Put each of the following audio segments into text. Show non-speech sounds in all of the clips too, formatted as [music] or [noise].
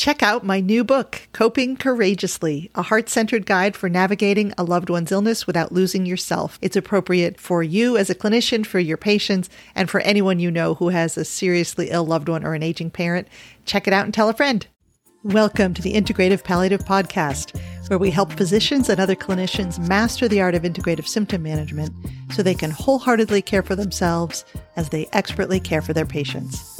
Check out my new book, Coping Courageously, a heart centered guide for navigating a loved one's illness without losing yourself. It's appropriate for you as a clinician, for your patients, and for anyone you know who has a seriously ill loved one or an aging parent. Check it out and tell a friend. Welcome to the Integrative Palliative Podcast, where we help physicians and other clinicians master the art of integrative symptom management so they can wholeheartedly care for themselves as they expertly care for their patients.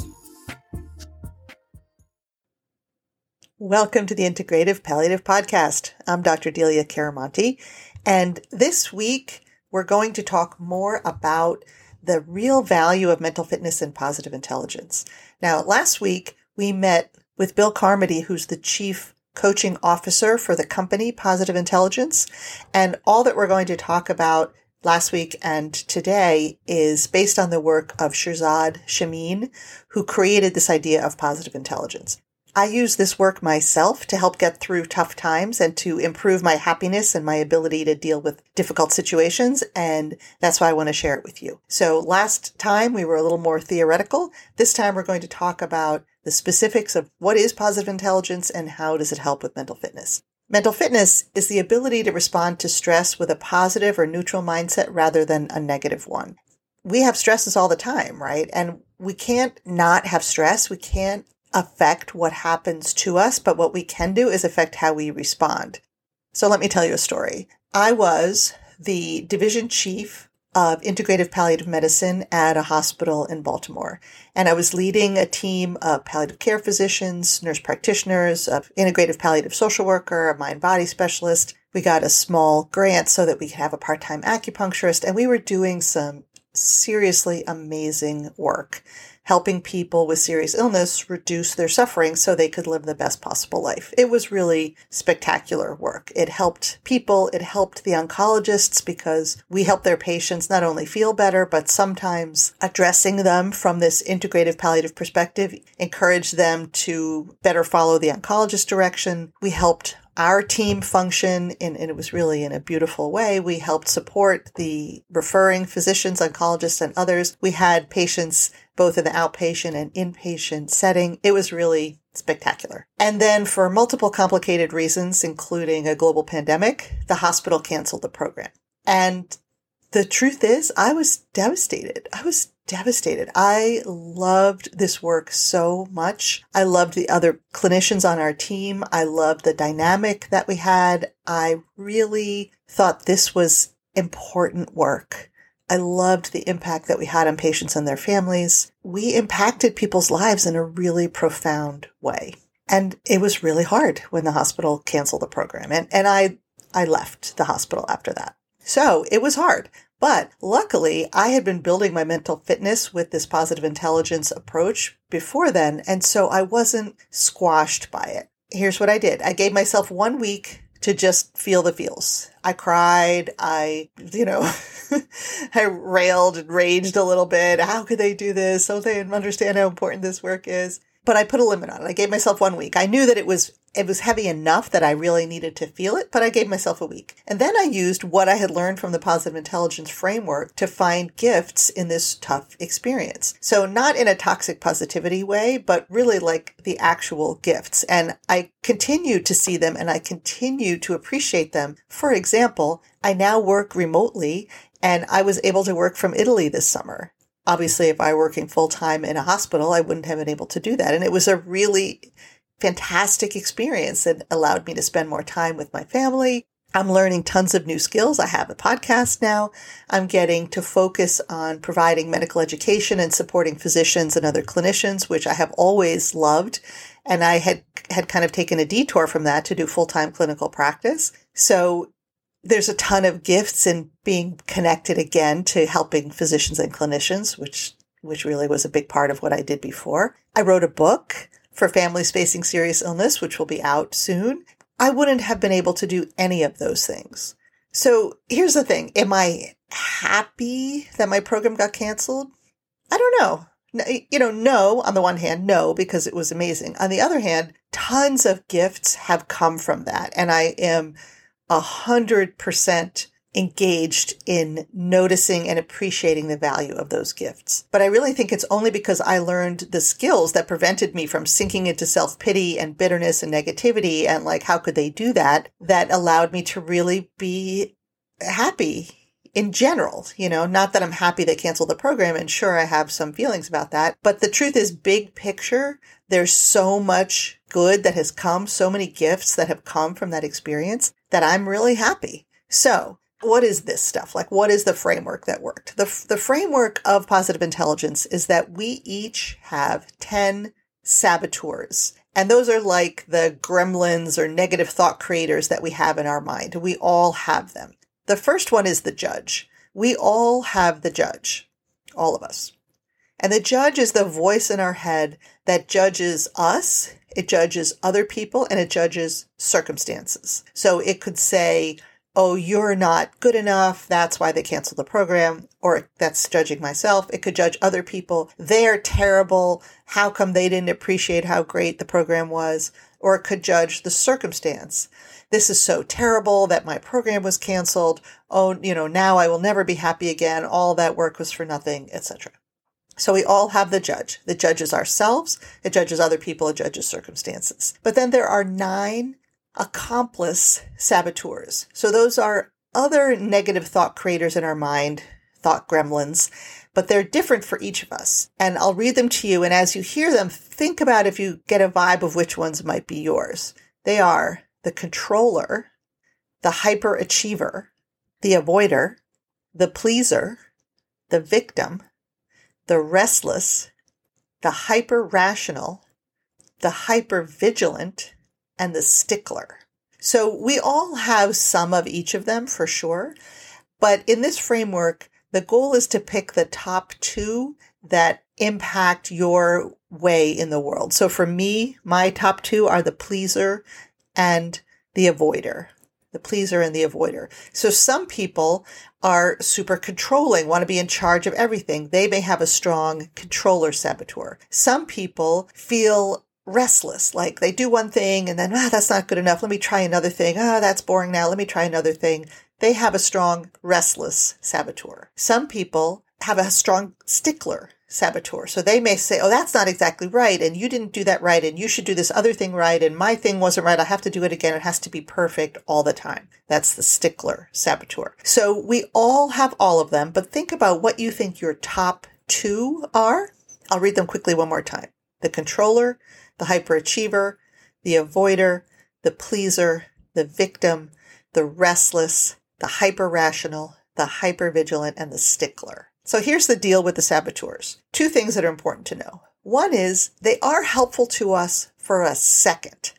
Welcome to the Integrative Palliative Podcast. I'm Dr. Delia Chiaramonte, and this week we're going to talk more about the real value of mental fitness and positive intelligence. Now, last week we met with Bill Carmody, who's the chief coaching officer for the company Positive Intelligence, and all that we're going to talk about last week and today is based on the work of Shirzad Chamine, who created this idea of positive intelligence. I use this work myself to help get through tough times and to improve my happiness and my ability to deal with difficult situations. And that's why I want to share it with you. So last time we were a little more theoretical. This time we're going to talk about the specifics of what is positive intelligence and how does it help with mental fitness. Mental fitness is the ability to respond to stress with a positive or neutral mindset rather than a negative one. We have stresses all the time, right? And we can't not have stress. We can't affect what happens to us, but what we can do is affect how we respond. So let me tell you a story. I was the division chief of integrative palliative medicine at a hospital in Baltimore. And I was leading a team of palliative care physicians, nurse practitioners, of integrative palliative social worker, a mind body specialist. We got a small grant so that we could have a part-time acupuncturist and we were doing some seriously amazing work helping people with serious illness reduce their suffering so they could live the best possible life. It was really spectacular work. It helped people, it helped the oncologists because we help their patients not only feel better, but sometimes addressing them from this integrative palliative perspective encouraged them to better follow the oncologist direction. We helped our team function and it was really in a beautiful way. We helped support the referring physicians, oncologists, and others. We had patients both in the outpatient and inpatient setting. It was really spectacular. And then for multiple complicated reasons, including a global pandemic, the hospital canceled the program. And the truth is, I was devastated. I was devastated. I loved this work so much. I loved the other clinicians on our team. I loved the dynamic that we had. I really thought this was important work. I loved the impact that we had on patients and their families. We impacted people's lives in a really profound way. And it was really hard when the hospital canceled the program. And, and I, I left the hospital after that. So it was hard. But luckily, I had been building my mental fitness with this positive intelligence approach before then. And so I wasn't squashed by it. Here's what I did. I gave myself one week to just feel the feels. I cried. I, you know, [laughs] I railed and raged a little bit. How could they do this? So they understand how important this work is but I put a limit on it. I gave myself one week. I knew that it was it was heavy enough that I really needed to feel it, but I gave myself a week. And then I used what I had learned from the positive intelligence framework to find gifts in this tough experience. So not in a toxic positivity way, but really like the actual gifts. And I continue to see them and I continue to appreciate them. For example, I now work remotely and I was able to work from Italy this summer obviously if I were working full time in a hospital, I wouldn't have been able to do that. And it was a really fantastic experience that allowed me to spend more time with my family. I'm learning tons of new skills. I have a podcast now. I'm getting to focus on providing medical education and supporting physicians and other clinicians, which I have always loved. And I had, had kind of taken a detour from that to do full-time clinical practice. So there's a ton of gifts in being connected again to helping physicians and clinicians, which which really was a big part of what I did before. I wrote a book for families facing serious illness, which will be out soon. I wouldn't have been able to do any of those things. So here's the thing. Am I happy that my program got canceled? I don't know. You know, no, on the one hand, no, because it was amazing. On the other hand, tons of gifts have come from that. And I am a hundred percent engaged in noticing and appreciating the value of those gifts. But I really think it's only because I learned the skills that prevented me from sinking into self pity and bitterness and negativity and like, how could they do that? That allowed me to really be happy in general, you know, not that I'm happy they canceled the program and sure I have some feelings about that, but the truth is big picture, there's so much good that has come, so many gifts that have come from that experience that I'm really happy. So what is this stuff? Like, what is the framework that worked? The, the framework of positive intelligence is that we each have 10 saboteurs. And those are like the gremlins or negative thought creators that we have in our mind. We all have them. The first one is the judge. We all have the judge. All of us. And the judge is the voice in our head that judges us, it judges other people, and it judges circumstances. So it could say, oh, you're not good enough. That's why they canceled the program. Or that's judging myself. It could judge other people. They're terrible. How come they didn't appreciate how great the program was? Or it could judge the circumstance. This is so terrible that my program was canceled. Oh, you know, now I will never be happy again. All that work was for nothing, etc. So we all have the judge. The judge is ourselves. It judges other people. It judges circumstances. But then there are nine accomplice saboteurs. So those are other negative thought creators in our mind, thought gremlins, but they're different for each of us. And I'll read them to you. And as you hear them, think about if you get a vibe of which ones might be yours. They are the controller, the hyperachiever, the avoider, the pleaser, the victim, the restless, the hyper rational, the hyper vigilant, and the stickler. So we all have some of each of them for sure. But in this framework, the goal is to pick the top two that impact your way in the world. So for me, my top two are the pleaser and the avoider. The pleaser and the avoider. So some people are super controlling, want to be in charge of everything. They may have a strong controller saboteur. Some people feel restless. Like they do one thing and then, ah, that's not good enough. Let me try another thing. Ah, that's boring now. Let me try another thing. They have a strong restless saboteur. Some people have a strong stickler saboteur. So they may say, oh, that's not exactly right. And you didn't do that right. And you should do this other thing right. And my thing wasn't right. I have to do it again. It has to be perfect all the time. That's the stickler saboteur. So we all have all of them, but think about what you think your top two are. I'll read them quickly one more time. The controller, the hyperachiever, the avoider, the pleaser, the victim, the restless, the hyper rational, the hyper vigilant, and the stickler. So here's the deal with the saboteurs. Two things that are important to know. One is they are helpful to us for a second.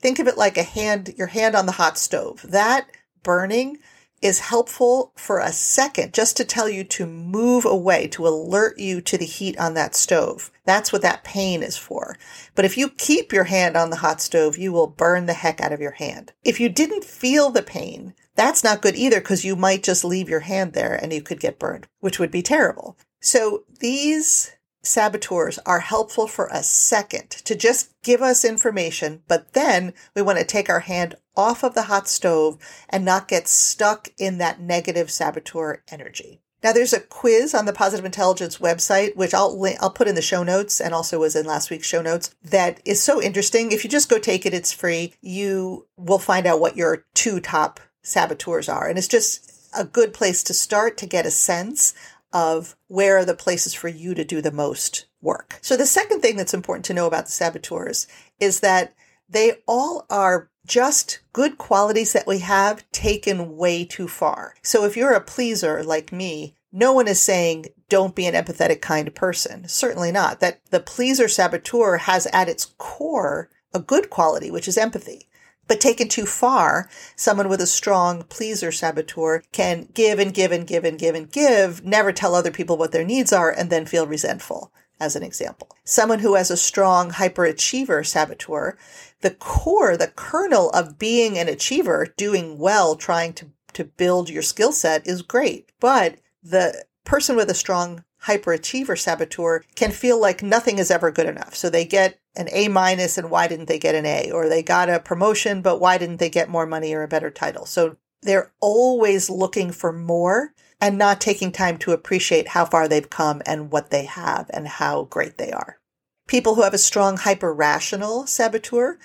Think of it like a hand, your hand on the hot stove. That burning is helpful for a second just to tell you to move away, to alert you to the heat on that stove. That's what that pain is for. But if you keep your hand on the hot stove, you will burn the heck out of your hand. If you didn't feel the pain, that's not good either because you might just leave your hand there and you could get burned, which would be terrible. So these saboteurs are helpful for a second to just give us information, but then we want to take our hand off of the hot stove and not get stuck in that negative saboteur energy. Now there's a quiz on the Positive Intelligence website, which I'll I'll put in the show notes and also was in last week's show notes. That is so interesting. If you just go take it, it's free. You will find out what your two top saboteurs are, and it's just a good place to start to get a sense of where are the places for you to do the most work. So the second thing that's important to know about the saboteurs is that they all are just good qualities that we have taken way too far. So if you're a pleaser like me, no one is saying don't be an empathetic kind person. Certainly not. That the pleaser saboteur has at its core a good quality, which is empathy. But taken too far, someone with a strong pleaser saboteur can give and give and give and give and give, never tell other people what their needs are, and then feel resentful, as an example. Someone who has a strong hyperachiever saboteur, the core, the kernel of being an achiever, doing well, trying to, to build your skill set is great. But the person with a strong hyperachiever saboteur can feel like nothing is ever good enough. So they get an A minus and why didn't they get an A? Or they got a promotion, but why didn't they get more money or a better title? So they're always looking for more and not taking time to appreciate how far they've come and what they have and how great they are. People who have a strong hyper rational saboteur,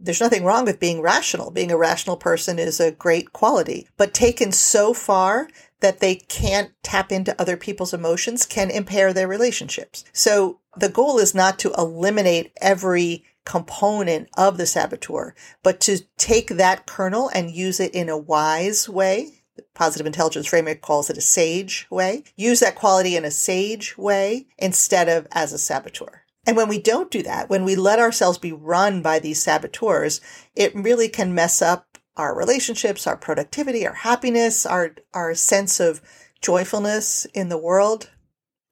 there's nothing wrong with being rational. Being a rational person is a great quality, but taken so far that they can't tap into other people's emotions can impair their relationships. So the goal is not to eliminate every component of the saboteur, but to take that kernel and use it in a wise way. The positive intelligence framework calls it a sage way. Use that quality in a sage way instead of as a saboteur. And when we don't do that, when we let ourselves be run by these saboteurs, it really can mess up our relationships, our productivity, our happiness, our, our sense of joyfulness in the world.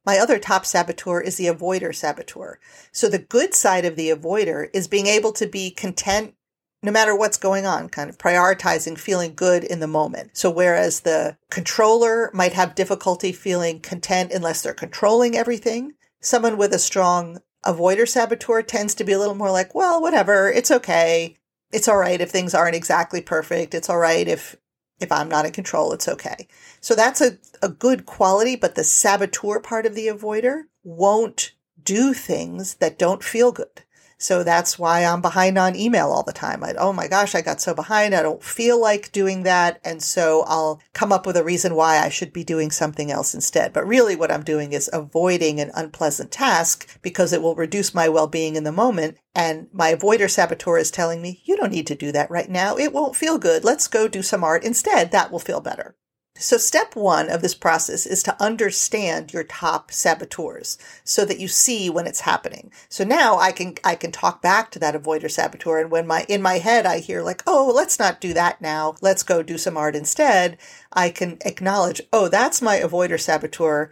My other top saboteur is the avoider saboteur. So the good side of the avoider is being able to be content no matter what's going on, kind of prioritizing feeling good in the moment. So whereas the controller might have difficulty feeling content unless they're controlling everything, someone with a strong avoider saboteur tends to be a little more like, well, whatever, it's okay. It's all right if things aren't exactly perfect. It's all right if if I'm not in control, it's okay. So that's a, a good quality, but the saboteur part of the avoider won't do things that don't feel good. So that's why I'm behind on email all the time. I, oh my gosh, I got so behind. I don't feel like doing that. And so I'll come up with a reason why I should be doing something else instead. But really what I'm doing is avoiding an unpleasant task because it will reduce my well-being in the moment. And my avoider saboteur is telling me, you don't need to do that right now. It won't feel good. Let's go do some art instead. That will feel better. So step one of this process is to understand your top saboteurs so that you see when it's happening. So now I can, I can talk back to that avoider saboteur. And when my, in my head, I hear like, Oh, let's not do that now. Let's go do some art instead. I can acknowledge, Oh, that's my avoider saboteur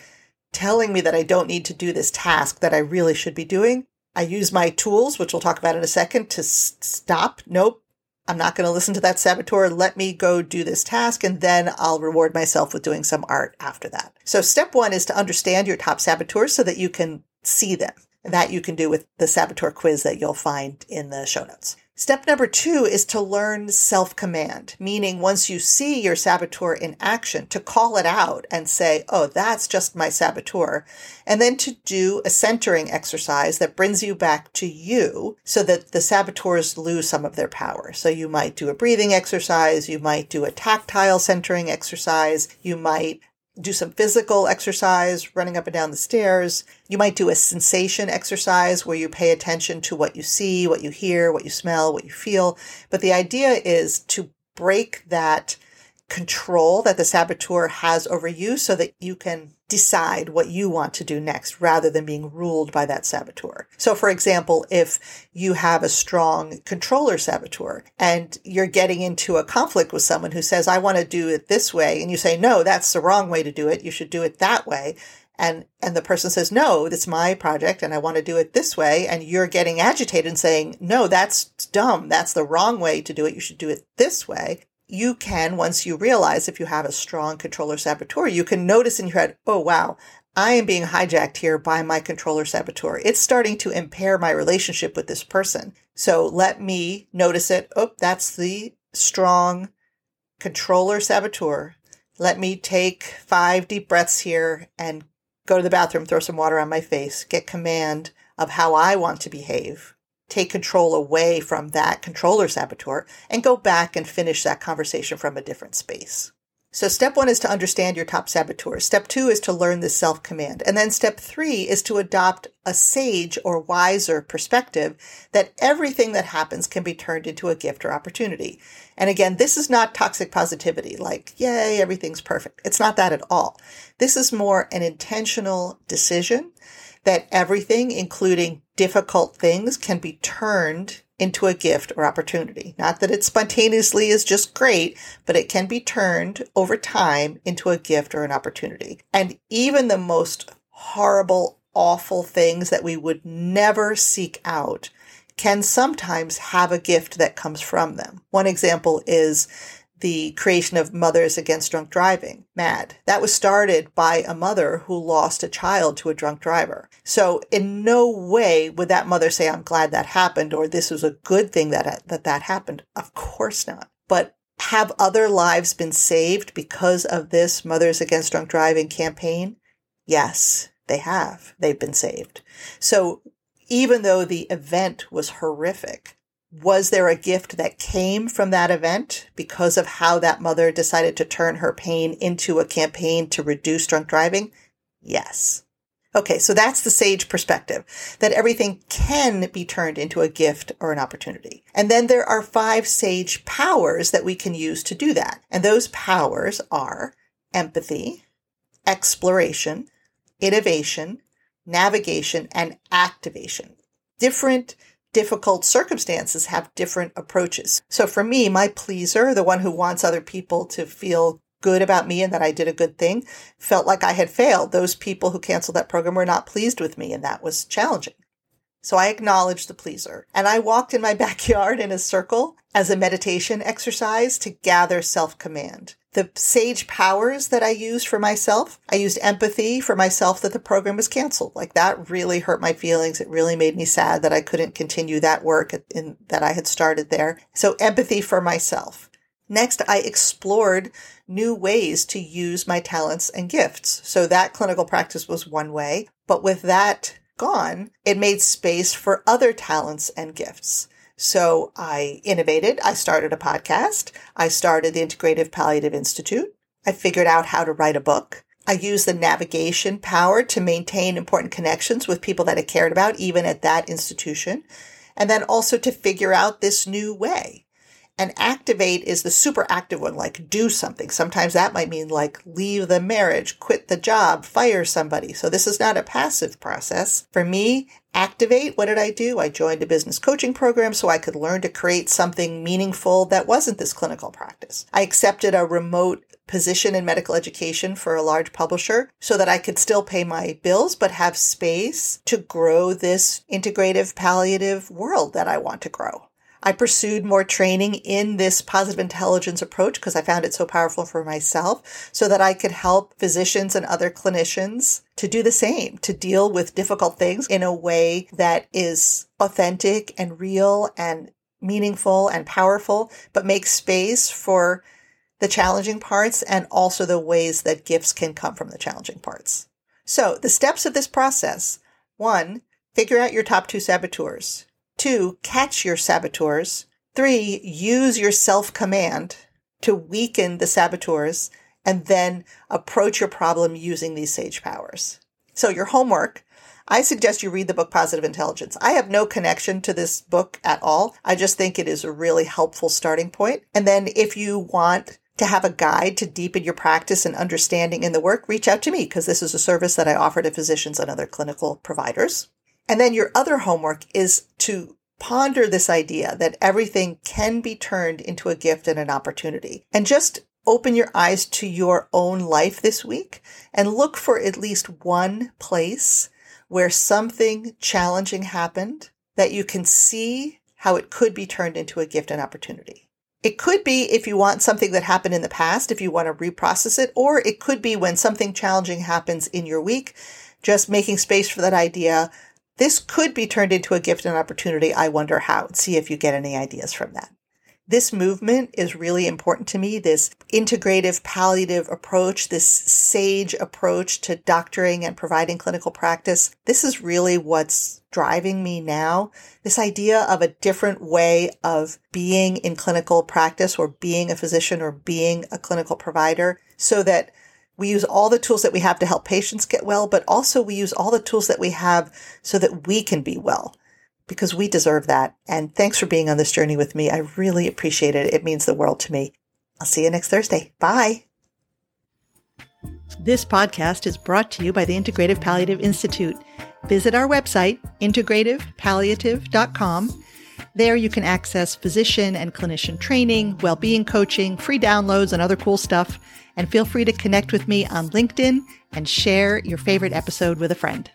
telling me that I don't need to do this task that I really should be doing. I use my tools, which we'll talk about in a second to s- stop. Nope. I'm not going to listen to that saboteur. Let me go do this task and then I'll reward myself with doing some art after that. So step one is to understand your top saboteurs so that you can see them. That you can do with the saboteur quiz that you'll find in the show notes. Step number two is to learn self command, meaning once you see your saboteur in action, to call it out and say, Oh, that's just my saboteur. And then to do a centering exercise that brings you back to you so that the saboteurs lose some of their power. So you might do a breathing exercise. You might do a tactile centering exercise. You might do some physical exercise, running up and down the stairs. You might do a sensation exercise where you pay attention to what you see, what you hear, what you smell, what you feel. But the idea is to break that control that the saboteur has over you so that you can decide what you want to do next rather than being ruled by that saboteur. So for example, if you have a strong controller saboteur and you're getting into a conflict with someone who says, I want to do it this way. And you say, no, that's the wrong way to do it. You should do it that way. And, and the person says, no, that's my project and I want to do it this way. And you're getting agitated and saying, no, that's dumb. That's the wrong way to do it. You should do it this way you can, once you realize if you have a strong controller saboteur, you can notice in your head, oh, wow, I am being hijacked here by my controller saboteur. It's starting to impair my relationship with this person. So let me notice it. Oh, that's the strong controller saboteur. Let me take five deep breaths here and go to the bathroom, throw some water on my face, get command of how I want to behave take control away from that controller saboteur and go back and finish that conversation from a different space. So step one is to understand your top saboteurs. Step two is to learn the self command. And then step three is to adopt a sage or wiser perspective that everything that happens can be turned into a gift or opportunity. And again, this is not toxic positivity, like, yay, everything's perfect. It's not that at all. This is more an intentional decision that everything, including difficult things, can be turned into a gift or opportunity. Not that it spontaneously is just great, but it can be turned over time into a gift or an opportunity. And even the most horrible, awful things that we would never seek out can sometimes have a gift that comes from them. One example is the creation of Mothers Against Drunk Driving, MAD. That was started by a mother who lost a child to a drunk driver. So in no way would that mother say, I'm glad that happened or this was a good thing that that, that happened. Of course not. But Have other lives been saved because of this Mothers Against Drunk Driving campaign? Yes, they have. They've been saved. So even though the event was horrific, was there a gift that came from that event because of how that mother decided to turn her pain into a campaign to reduce drunk driving? Yes. Okay, so that's the sage perspective that everything can be turned into a gift or an opportunity. And then there are five sage powers that we can use to do that. And those powers are empathy, exploration, innovation, navigation, and activation. Different difficult circumstances have different approaches. So for me, my pleaser, the one who wants other people to feel good about me and that I did a good thing, felt like I had failed. Those people who canceled that program were not pleased with me, and that was challenging. So I acknowledged the pleaser and I walked in my [laughs] backyard in a circle as a meditation exercise to gather self command the sage powers that I used for myself. I used empathy for myself that the program was canceled. Like that really hurt my feelings. It really made me sad that I couldn't continue that work in, that I had started there. So empathy for myself. Next, I explored new ways to use my talents and gifts. So that clinical practice was one way. But with that gone, it made space for other talents and gifts. So I innovated. I started a podcast. I started the Integrative Palliative Institute. I figured out how to write a book. I used the navigation power to maintain important connections with people that I cared about, even at that institution. And then also to figure out this new way. And activate is the super active one, like do something. Sometimes that might mean like leave the marriage, quit the job, fire somebody. So this is not a passive process. For me, activate, what did I do? I joined a business coaching program so I could learn to create something meaningful that wasn't this clinical practice. I accepted a remote position in medical education for a large publisher so that I could still pay my bills, but have space to grow this integrative palliative world that I want to grow. I pursued more training in this positive intelligence approach because I found it so powerful for myself so that I could help physicians and other clinicians to do the same, to deal with difficult things in a way that is authentic and real and meaningful and powerful, but make space for the challenging parts and also the ways that gifts can come from the challenging parts. So the steps of this process, one, figure out your top two saboteurs. Two, catch your saboteurs. Three, use your self command to weaken the saboteurs and then approach your problem using these sage powers. So your homework, I suggest you read the book Positive Intelligence. I have no connection to this book at all. I just think it is a really helpful starting point. And then if you want to have a guide to deepen your practice and understanding in the work, reach out to me because this is a service that I offer to physicians and other clinical providers. And then your other homework is to ponder this idea that everything can be turned into a gift and an opportunity. And just open your eyes to your own life this week and look for at least one place where something challenging happened that you can see how it could be turned into a gift and opportunity. It could be if you want something that happened in the past, if you want to reprocess it, or it could be when something challenging happens in your week, just making space for that idea this could be turned into a gift and opportunity. I wonder how. See if you get any ideas from that. This movement is really important to me. This integrative palliative approach, this sage approach to doctoring and providing clinical practice. This is really what's driving me now. This idea of a different way of being in clinical practice or being a physician or being a clinical provider so that we use all the tools that we have to help patients get well, but also we use all the tools that we have so that we can be well because we deserve that. And thanks for being on this journey with me. I really appreciate it. It means the world to me. I'll see you next Thursday. Bye. This podcast is brought to you by the Integrative Palliative Institute. Visit our website, integrativepalliative.com. There you can access physician and clinician training, well-being coaching, free downloads, and other cool stuff and feel free to connect with me on LinkedIn and share your favorite episode with a friend.